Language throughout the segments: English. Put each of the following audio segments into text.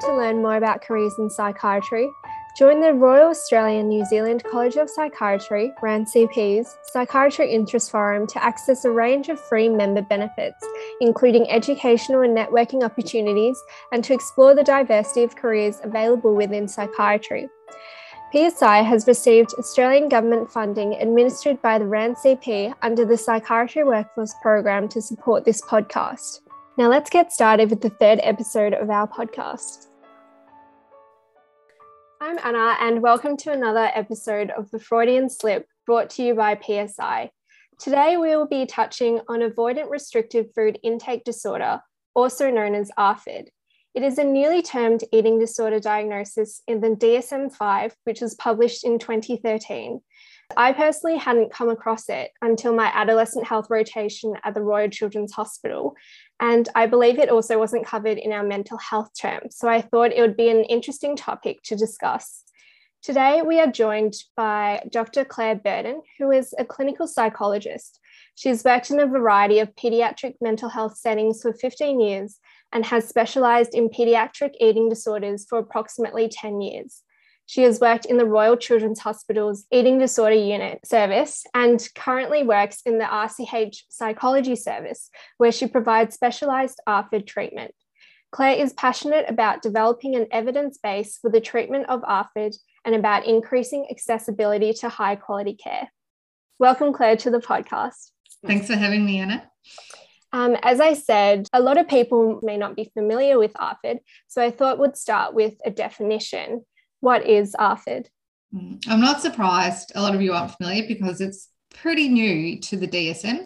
want to learn more about careers in psychiatry, join the Royal Australian New Zealand College of Psychiatry, RANZCP's Psychiatry Interest Forum to access a range of free member benefits, including educational and networking opportunities, and to explore the diversity of careers available within psychiatry. PSI has received Australian government funding administered by the RANZCP under the Psychiatry Workforce Program to support this podcast. Now, let's get started with the third episode of our podcast. I'm Anna, and welcome to another episode of the Freudian Slip brought to you by PSI. Today, we will be touching on avoidant restrictive food intake disorder, also known as ARFID. It is a newly termed eating disorder diagnosis in the DSM 5, which was published in 2013 I personally hadn't come across it until my adolescent health rotation at the Royal Children's Hospital. And I believe it also wasn't covered in our mental health term. So I thought it would be an interesting topic to discuss. Today, we are joined by Dr. Claire Burton, who is a clinical psychologist. She's worked in a variety of pediatric mental health settings for 15 years and has specialised in pediatric eating disorders for approximately 10 years. She has worked in the Royal Children's Hospital's Eating Disorder Unit service and currently works in the RCH Psychology Service, where she provides specialised ARFID treatment. Claire is passionate about developing an evidence base for the treatment of ARFID and about increasing accessibility to high quality care. Welcome, Claire, to the podcast. Thanks for having me, Anna. Um, as I said, a lot of people may not be familiar with ARFID, so I thought we'd start with a definition. What is ARFID? Mm, I'm not surprised a lot of you aren't familiar because it's pretty new to the DSM.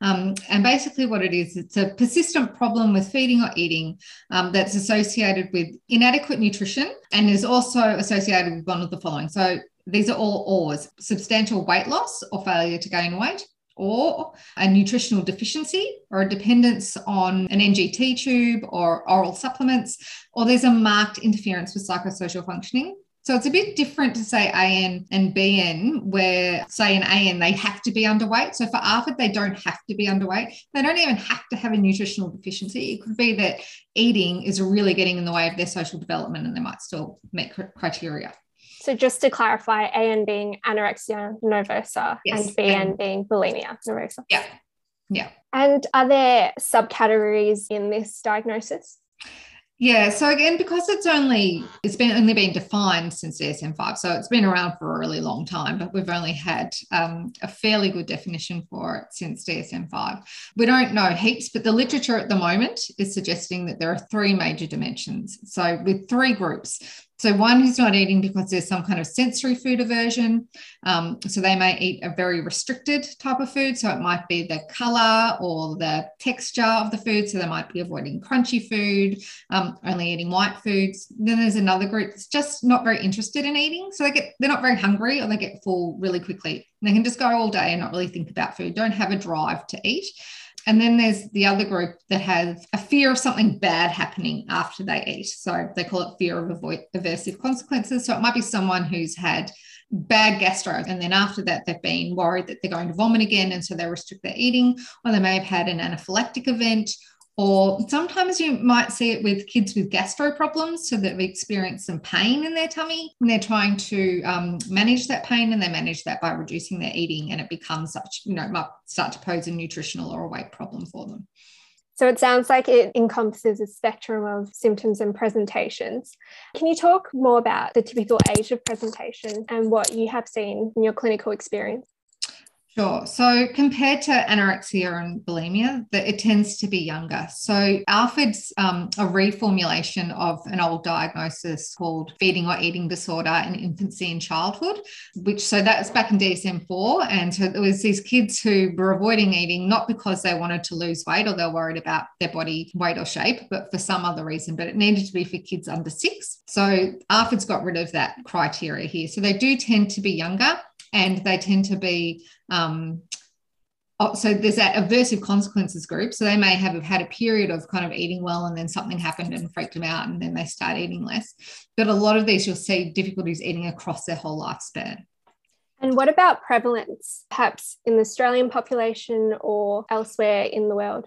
Um, and basically, what it is, it's a persistent problem with feeding or eating um, that's associated with inadequate nutrition and is also associated with one of the following. So, these are all ORs substantial weight loss or failure to gain weight, or a nutritional deficiency or a dependence on an NGT tube or oral supplements, or there's a marked interference with psychosocial functioning. So it's a bit different to say AN and BN, where say in AN they have to be underweight. So for ARFID, they don't have to be underweight. They don't even have to have a nutritional deficiency. It could be that eating is really getting in the way of their social development and they might still meet criteria. So just to clarify, AN being anorexia nervosa yes. and BN being bulimia nervosa. Yeah. Yeah. And are there subcategories in this diagnosis? Yeah, so again, because it's only it's been only been defined since DSM five, so it's been around for a really long time, but we've only had um, a fairly good definition for it since DSM five. We don't know heaps, but the literature at the moment is suggesting that there are three major dimensions. So with three groups, so, one who's not eating because there's some kind of sensory food aversion. Um, so, they may eat a very restricted type of food. So, it might be the color or the texture of the food. So, they might be avoiding crunchy food, um, only eating white foods. Then there's another group that's just not very interested in eating. So, they get they're not very hungry or they get full really quickly. And they can just go all day and not really think about food, don't have a drive to eat. And then there's the other group that has a fear of something bad happening after they eat. So they call it fear of aversive consequences. So it might be someone who's had bad gastro and then after that they've been worried that they're going to vomit again and so they restrict their eating or they may have had an anaphylactic event or sometimes you might see it with kids with gastro problems, so that they've experienced some pain in their tummy and they're trying to um, manage that pain and they manage that by reducing their eating and it becomes such, you know, might start to pose a nutritional or a weight problem for them. So it sounds like it encompasses a spectrum of symptoms and presentations. Can you talk more about the typical age of presentation and what you have seen in your clinical experience? Sure. So compared to anorexia and bulimia, it tends to be younger. So ARFID's um, a reformulation of an old diagnosis called feeding or eating disorder in infancy and childhood, which so that's back in DSM-4. And so there was these kids who were avoiding eating not because they wanted to lose weight or they're worried about their body weight or shape, but for some other reason. But it needed to be for kids under six. So ARFID's got rid of that criteria here. So they do tend to be younger and they tend to be um, oh, so there's that aversive consequences group. So they may have had a period of kind of eating well and then something happened and freaked them out and then they start eating less. But a lot of these you'll see difficulties eating across their whole lifespan. And what about prevalence, perhaps in the Australian population or elsewhere in the world?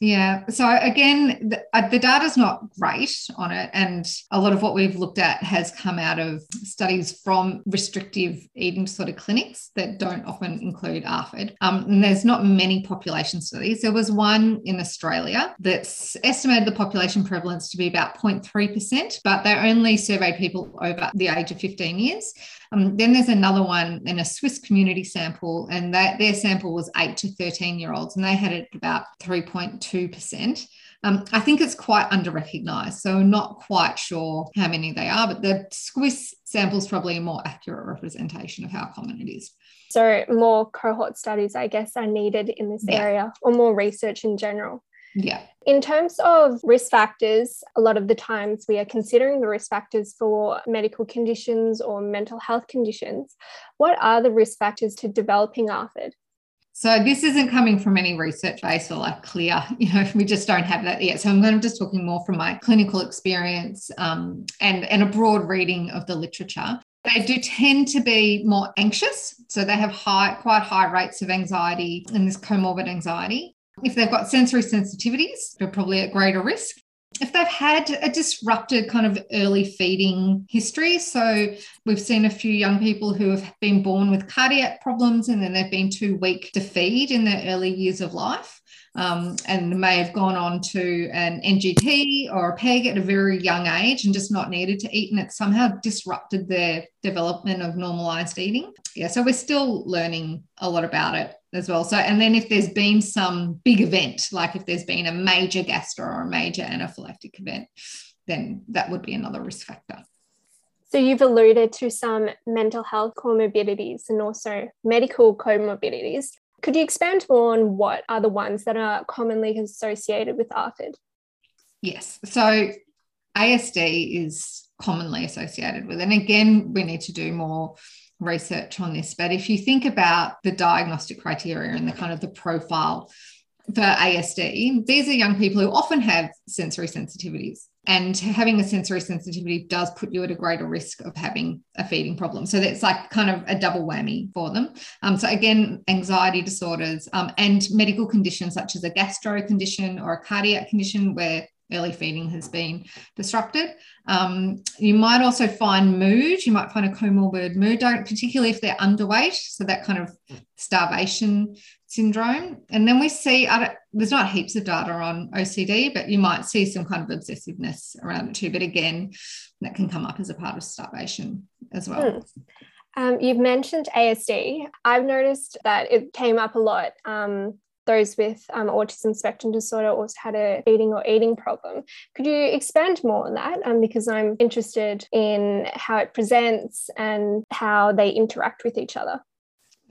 Yeah. So again, the, uh, the data's not great on it. And a lot of what we've looked at has come out of studies from restrictive eating disorder clinics that don't often include ARFID. Um, and there's not many population studies. There was one in Australia that's estimated the population prevalence to be about 0.3%, but they only surveyed people over the age of 15 years. Um, then there's another one in a Swiss community sample, and that their sample was 8 to 13 year olds, and they had it about 3.2%. Um, I think it's quite under recognised, so not quite sure how many they are, but the Swiss sample is probably a more accurate representation of how common it is. So, more cohort studies, I guess, are needed in this yeah. area, or more research in general. Yeah. In terms of risk factors, a lot of the times we are considering the risk factors for medical conditions or mental health conditions. What are the risk factors to developing ARFID? So this isn't coming from any research base or like clear, you know, we just don't have that yet. So I'm going to just talking more from my clinical experience um, and, and a broad reading of the literature. They do tend to be more anxious. So they have high, quite high rates of anxiety and this comorbid anxiety. If they've got sensory sensitivities, they're probably at greater risk if they've had a disrupted kind of early feeding history. So we've seen a few young people who have been born with cardiac problems and then they've been too weak to feed in their early years of life. Um, and may have gone on to an NGT or a PEG at a very young age and just not needed to eat, and it somehow disrupted their development of normalized eating. Yeah, so we're still learning a lot about it as well. So, and then if there's been some big event, like if there's been a major gastro or a major anaphylactic event, then that would be another risk factor. So, you've alluded to some mental health comorbidities and also medical comorbidities. Could you expand more on what are the ones that are commonly associated with ARFID? Yes. So, ASD is commonly associated with, and again, we need to do more research on this, but if you think about the diagnostic criteria and the kind of the profile for ASD, these are young people who often have sensory sensitivities. And having a sensory sensitivity does put you at a greater risk of having a feeding problem. So that's like kind of a double whammy for them. Um, so, again, anxiety disorders um, and medical conditions such as a gastro condition or a cardiac condition where early feeding has been disrupted. Um, you might also find mood. You might find a comorbid mood, don't particularly if they're underweight. So that kind of starvation syndrome. And then we see, there's not heaps of data on OCD, but you might see some kind of obsessiveness around it too. But again, that can come up as a part of starvation as well. Hmm. Um, you've mentioned ASD. I've noticed that it came up a lot um, those with um, autism spectrum disorder also had a feeding or eating problem. Could you expand more on that? Um, because I'm interested in how it presents and how they interact with each other.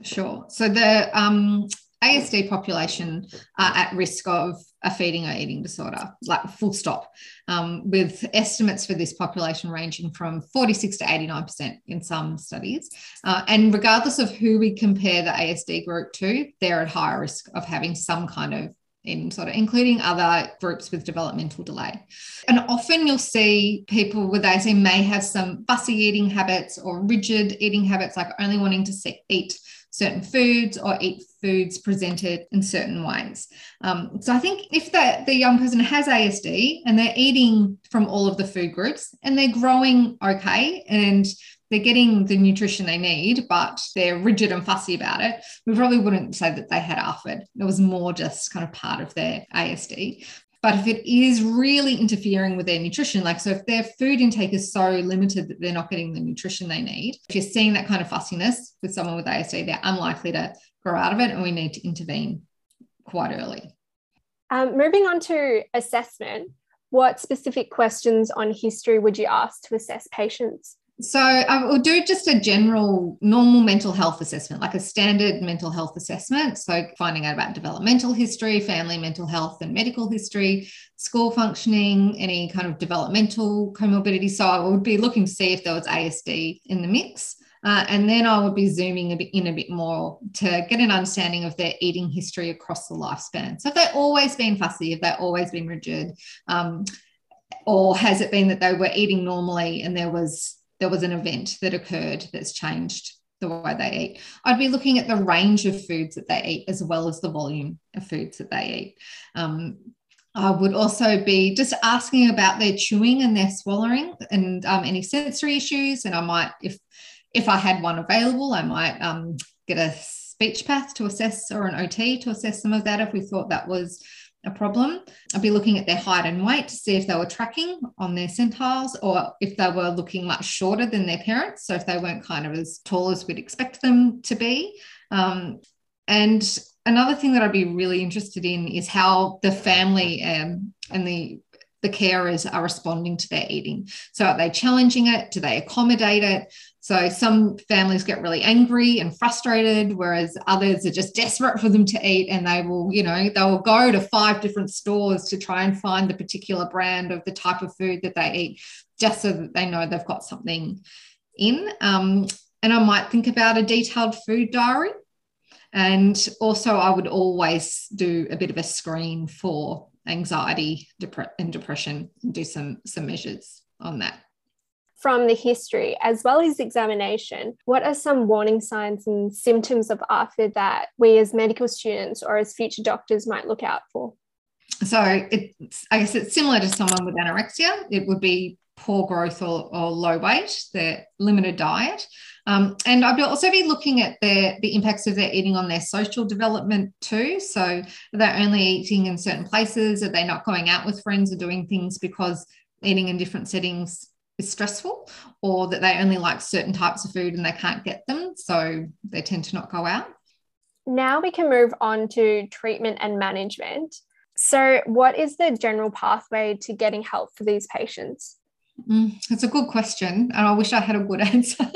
Sure. So the um, ASD population are at risk of a feeding or eating disorder, like full stop, um, with estimates for this population ranging from 46 to 89% in some studies. Uh, and regardless of who we compare the ASD group to, they're at higher risk of having some kind of in sort of including other groups with developmental delay. And often you'll see people with ASD may have some fussy eating habits or rigid eating habits, like only wanting to eat certain foods or eat foods presented in certain ways. Um, so I think if the, the young person has ASD and they're eating from all of the food groups and they're growing okay and they're getting the nutrition they need, but they're rigid and fussy about it, we probably wouldn't say that they had ARFID. It was more just kind of part of their ASD. But if it is really interfering with their nutrition, like so if their food intake is so limited that they're not getting the nutrition they need, if you're seeing that kind of fussiness with someone with ASD, they're unlikely to grow out of it and we need to intervene quite early. Um, moving on to assessment, what specific questions on history would you ask to assess patients? So I will do just a general normal mental health assessment, like a standard mental health assessment. So finding out about developmental history, family mental health and medical history, school functioning, any kind of developmental comorbidity. So I would be looking to see if there was ASD in the mix. Uh, and then I would be zooming a bit in a bit more to get an understanding of their eating history across the lifespan. So if they've always been fussy, if they've always been rigid, um, or has it been that they were eating normally and there was there was an event that occurred that's changed the way they eat. I'd be looking at the range of foods that they eat as well as the volume of foods that they eat. Um, I would also be just asking about their chewing and their swallowing and um, any sensory issues. And I might, if if I had one available, I might um, get a speech path to assess or an OT to assess some of that if we thought that was a problem. I'd be looking at their height and weight to see if they were tracking on their centiles or if they were looking much shorter than their parents. So if they weren't kind of as tall as we'd expect them to be. Um, and another thing that I'd be really interested in is how the family um, and the the carers are responding to their eating. So are they challenging it? Do they accommodate it? So some families get really angry and frustrated, whereas others are just desperate for them to eat and they will, you know, they will go to five different stores to try and find the particular brand of the type of food that they eat, just so that they know they've got something in. Um, and I might think about a detailed food diary. And also, I would always do a bit of a screen for anxiety and depression and do some some measures on that from the history as well as examination, what are some warning signs and symptoms of ARFID that we as medical students or as future doctors might look out for? So it's, I guess it's similar to someone with anorexia. It would be poor growth or, or low weight, their limited diet. Um, and I'd also be looking at the, the impacts of their eating on their social development too. So are they're only eating in certain places, are they not going out with friends or doing things because eating in different settings is stressful or that they only like certain types of food and they can't get them. So they tend to not go out. Now we can move on to treatment and management. So, what is the general pathway to getting help for these patients? Mm, that's a good question, and I wish I had a good answer.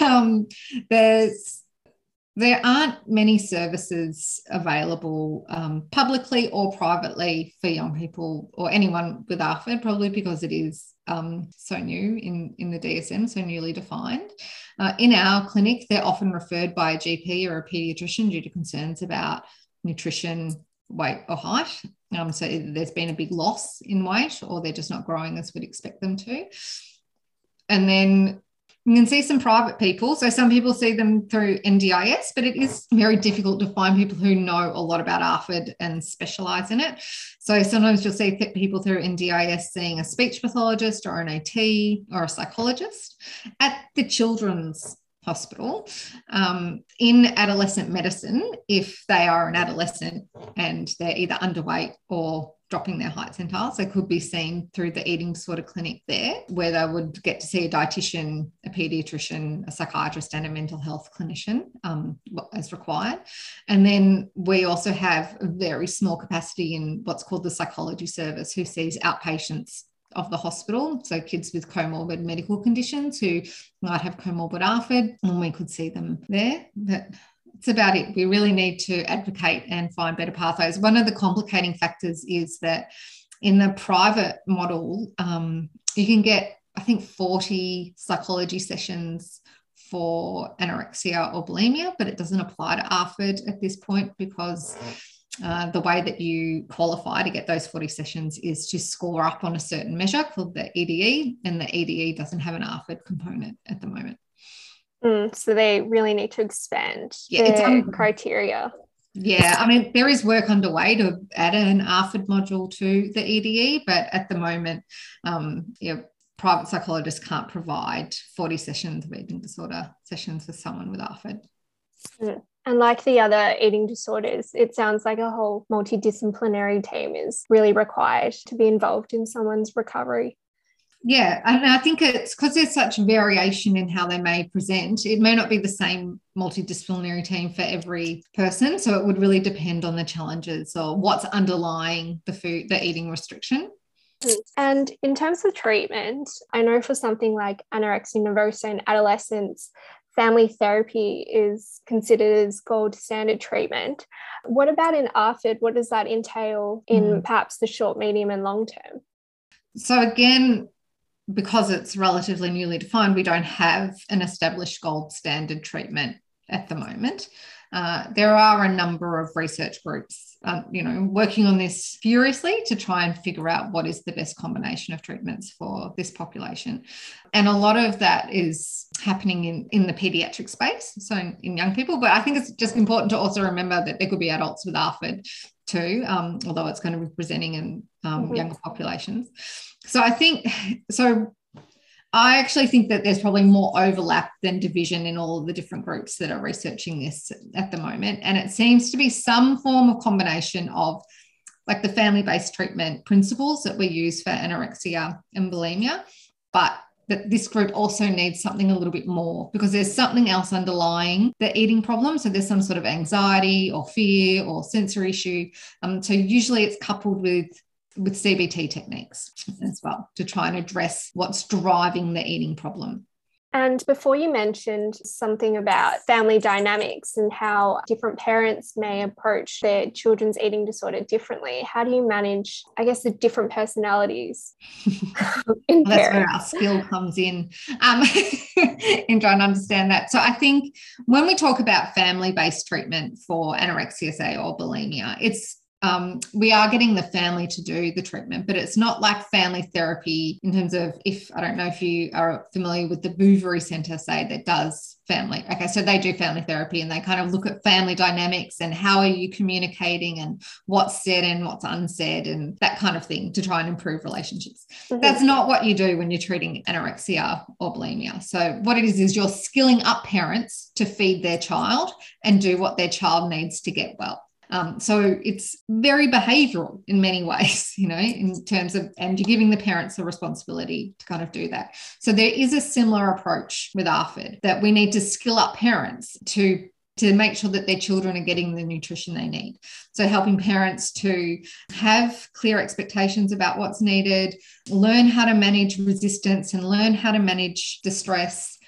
um, there's there aren't many services available um, publicly or privately for young people or anyone with ARFID, probably because it is um, so new in, in the DSM, so newly defined. Uh, in our clinic, they're often referred by a GP or a paediatrician due to concerns about nutrition, weight, or height. Um, so there's been a big loss in weight, or they're just not growing as we'd expect them to. And then you can see some private people. So some people see them through NDIS, but it is very difficult to find people who know a lot about ARFID and specialize in it. So sometimes you'll see people through NDIS seeing a speech pathologist or an OT or a psychologist. At the children's hospital um, in adolescent medicine, if they are an adolescent and they're either underweight or dropping their height centiles. They could be seen through the eating disorder clinic there, where they would get to see a dietitian, a pediatrician, a psychiatrist, and a mental health clinician um, as required. And then we also have a very small capacity in what's called the psychology service, who sees outpatients of the hospital. So kids with comorbid medical conditions who might have comorbid ARFID, and we could see them there. But it's about it. We really need to advocate and find better pathways. One of the complicating factors is that in the private model, um, you can get, I think, 40 psychology sessions for anorexia or bulimia, but it doesn't apply to ARFID at this point because uh, the way that you qualify to get those 40 sessions is to score up on a certain measure called the EDE, and the EDE doesn't have an ARFID component at the moment. Mm, so they really need to expand yeah, it's un- criteria. Yeah, I mean, there is work underway to add an ARFID module to the EDE, but at the moment, um, yeah, private psychologists can't provide 40 sessions of eating disorder sessions for someone with ARFID. Mm. And like the other eating disorders, it sounds like a whole multidisciplinary team is really required to be involved in someone's recovery. Yeah, and I think it's because there's such variation in how they may present. It may not be the same multidisciplinary team for every person, so it would really depend on the challenges or what's underlying the food, the eating restriction. And in terms of treatment, I know for something like anorexia nervosa in adolescents, family therapy is considered as gold standard treatment. What about in ARFID? What does that entail in mm. perhaps the short, medium, and long term? So, again, because it's relatively newly defined, we don't have an established gold standard treatment at the moment. Uh, there are a number of research groups, um, you know, working on this furiously to try and figure out what is the best combination of treatments for this population. And a lot of that is happening in, in the pediatric space, so in, in young people. But I think it's just important to also remember that there could be adults with ARFID too, um, although it's going to be presenting in um, mm-hmm. younger populations. So I think so. I actually think that there's probably more overlap than division in all of the different groups that are researching this at the moment. And it seems to be some form of combination of like the family based treatment principles that we use for anorexia and bulimia, but that this group also needs something a little bit more because there's something else underlying the eating problem. So there's some sort of anxiety or fear or sensory issue. Um, so usually it's coupled with with CBT techniques as well to try and address what's driving the eating problem. And before you mentioned something about family dynamics and how different parents may approach their children's eating disorder differently, how do you manage, I guess, the different personalities? well, that's where our skill comes in, um, in trying to understand that. So I think when we talk about family based treatment for anorexia, say, or bulimia, it's um, we are getting the family to do the treatment, but it's not like family therapy in terms of if I don't know if you are familiar with the Bouverie Centre, say that does family. Okay, so they do family therapy and they kind of look at family dynamics and how are you communicating and what's said and what's unsaid and that kind of thing to try and improve relationships. Mm-hmm. That's not what you do when you're treating anorexia or bulimia. So what it is is you're skilling up parents to feed their child and do what their child needs to get well. Um, so it's very behavioral in many ways, you know, in terms of, and you're giving the parents the responsibility to kind of do that. So there is a similar approach with ARFID that we need to skill up parents to to make sure that their children are getting the nutrition they need. So, helping parents to have clear expectations about what's needed, learn how to manage resistance, and learn how to manage distress.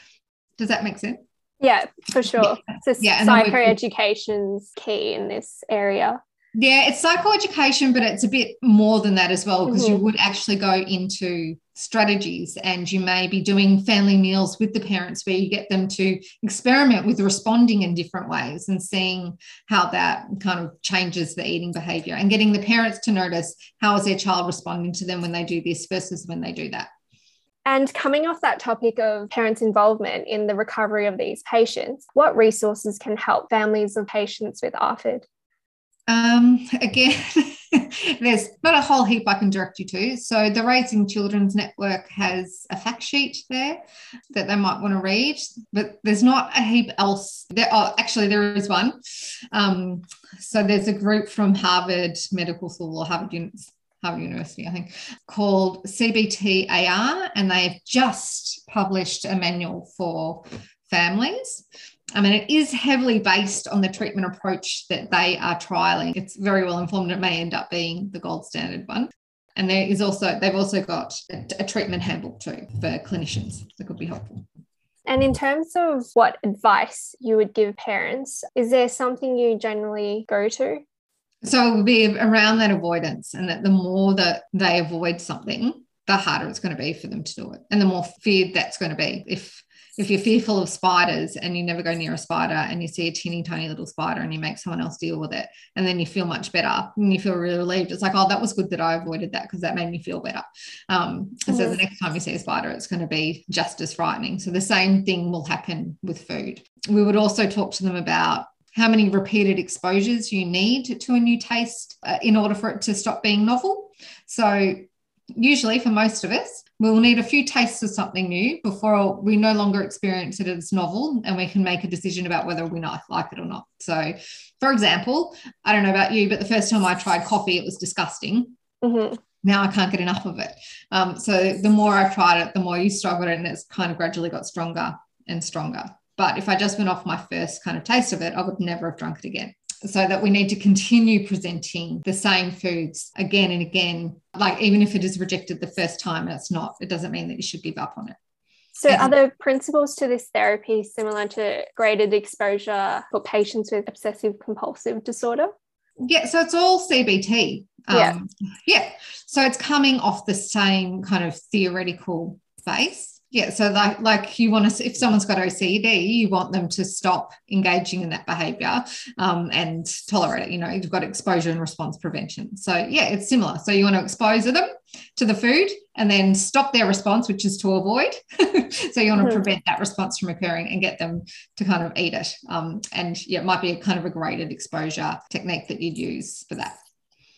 Does that make sense? Yeah, for sure. So yeah, psychoeducation's key in this area. Yeah, it's psychoeducation, but it's a bit more than that as well, because mm-hmm. you would actually go into strategies and you may be doing family meals with the parents where you get them to experiment with responding in different ways and seeing how that kind of changes the eating behavior and getting the parents to notice how is their child responding to them when they do this versus when they do that. And coming off that topic of parents' involvement in the recovery of these patients, what resources can help families of patients with ARFID? Um, again, there's not a whole heap I can direct you to. So, the Raising Children's Network has a fact sheet there that they might want to read, but there's not a heap else. There, oh, actually, there is one. Um, so, there's a group from Harvard Medical School or Harvard Harvard University, I think, called CBT-AR, and they've just published a manual for families. I mean, it is heavily based on the treatment approach that they are trialing. It's very well informed. It may end up being the gold standard one. And there is also, they've also got a, a treatment handbook too for clinicians that could be helpful. And in terms of what advice you would give parents, is there something you generally go to? So it will be around that avoidance, and that the more that they avoid something, the harder it's going to be for them to do it, and the more feared that's going to be. If if you're fearful of spiders and you never go near a spider and you see a teeny tiny little spider and you make someone else deal with it and then you feel much better and you feel really relieved it's like oh that was good that i avoided that because that made me feel better. Um, and so the next time you see a spider it's going to be just as frightening. So the same thing will happen with food. We would also talk to them about how many repeated exposures you need to a new taste uh, in order for it to stop being novel. So, usually for most of us, we'll need a few tastes of something new before we no longer experience it as novel and we can make a decision about whether we not like it or not. So, for example, I don't know about you, but the first time I tried coffee, it was disgusting. Mm-hmm. Now I can't get enough of it. Um, so the more I've tried it, the more you struggle it, and it's kind of gradually got stronger and stronger. But if I just went off my first kind of taste of it, I would never have drunk it again. So that we need to continue presenting the same foods again and again. Like even if it is rejected the first time, and it's not, it doesn't mean that you should give up on it. So, are the principles to this therapy similar to graded exposure for patients with obsessive compulsive disorder? Yeah, so it's all CBT. Um, yeah. Yeah. So, it's coming off the same kind of theoretical base. Yeah, so like like you want to if someone's got OCD, you want them to stop engaging in that behavior um, and tolerate it. You know, you've got exposure and response prevention. So yeah, it's similar. So you want to expose them to the food and then stop their response, which is to avoid. so you want to mm-hmm. prevent that response from occurring and get them to kind of eat it. Um, and yeah, it might be a kind of a graded exposure technique that you'd use for that.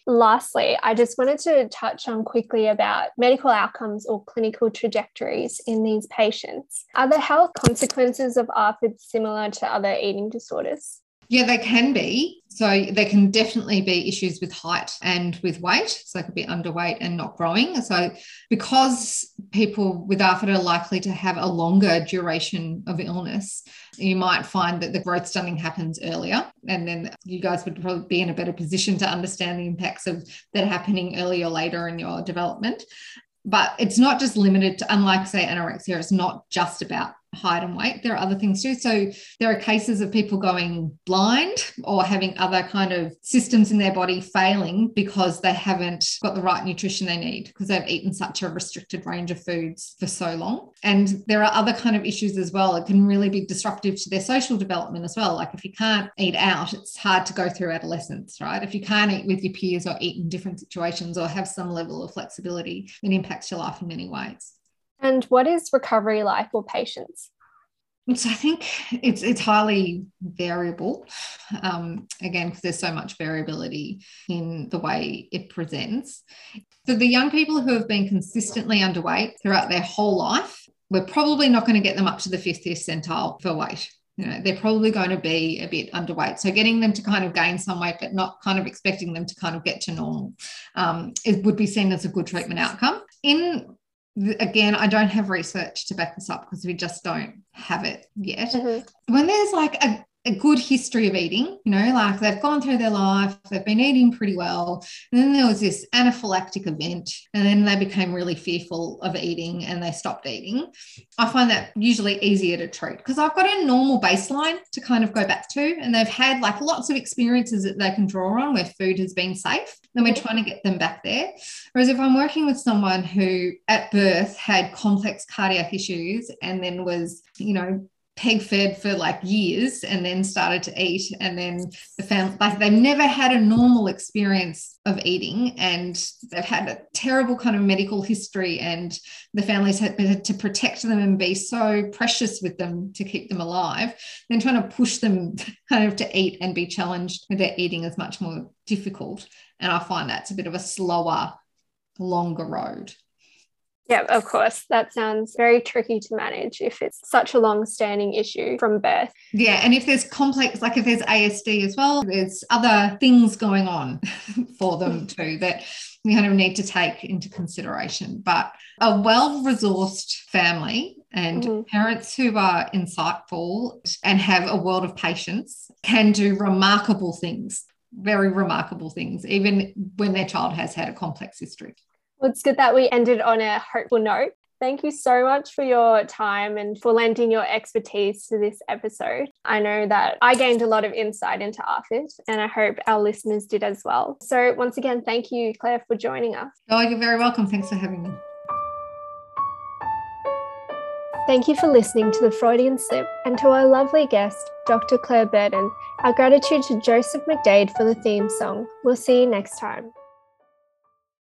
Lastly, I just wanted to touch on quickly about medical outcomes or clinical trajectories in these patients. Are the health consequences of ARFID similar to other eating disorders? Yeah, they can be. So there can definitely be issues with height and with weight. So they could be underweight and not growing. So because people with ARFID are likely to have a longer duration of illness, you might find that the growth stunting happens earlier. And then you guys would probably be in a better position to understand the impacts of that happening earlier or later in your development. But it's not just limited to, unlike, say, anorexia, it's not just about height and weight. There are other things too. So there are cases of people going blind or having other kind of systems in their body failing because they haven't got the right nutrition they need because they've eaten such a restricted range of foods for so long. And there are other kind of issues as well. It can really be disruptive to their social development as well. Like if you can't eat out, it's hard to go through adolescence, right? If you can't eat with your peers or eat in different situations or have some level of flexibility, it impacts your life in many ways. And what is recovery like for patients? So I think it's it's highly variable. Um, again, because there's so much variability in the way it presents. So the young people who have been consistently underweight throughout their whole life, we're probably not going to get them up to the 50th centile for weight. You know, they're probably going to be a bit underweight. So getting them to kind of gain some weight, but not kind of expecting them to kind of get to normal, um, it would be seen as a good treatment outcome. In again, I don't have research to back this up because we just don't have it yet. Mm-hmm. When there's like a a good history of eating, you know, like they've gone through their life, they've been eating pretty well. And then there was this anaphylactic event, and then they became really fearful of eating and they stopped eating. I find that usually easier to treat because I've got a normal baseline to kind of go back to, and they've had like lots of experiences that they can draw on where food has been safe. Then we're trying to get them back there. Whereas if I'm working with someone who at birth had complex cardiac issues and then was, you know, peg fed for like years and then started to eat. And then the family like they've never had a normal experience of eating and they've had a terrible kind of medical history and the families had to protect them and be so precious with them to keep them alive. Then trying to push them kind of to eat and be challenged with their eating is much more difficult. And i find that's a bit of a slower longer road yeah, of course. That sounds very tricky to manage if it's such a long standing issue from birth. Yeah. And if there's complex, like if there's ASD as well, there's other things going on for them too that we kind of need to take into consideration. But a well resourced family and mm-hmm. parents who are insightful and have a world of patience can do remarkable things, very remarkable things, even when their child has had a complex history. Well, it's good that we ended on a hopeful note. Thank you so much for your time and for lending your expertise to this episode. I know that I gained a lot of insight into ARFID and I hope our listeners did as well. So, once again, thank you, Claire, for joining us. Oh, you're very welcome. Thanks for having me. Thank you for listening to the Freudian Slip and to our lovely guest, Dr. Claire Burton. Our gratitude to Joseph McDade for the theme song. We'll see you next time.